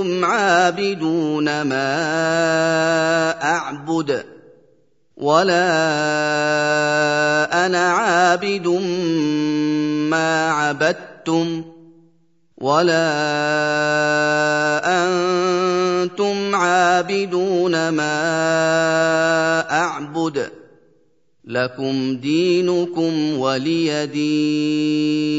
أنتم عابدون ما أعبد ولا أنا عابد ما عبدتم ولا أنتم عابدون ما أعبد لكم دينكم ولي دين.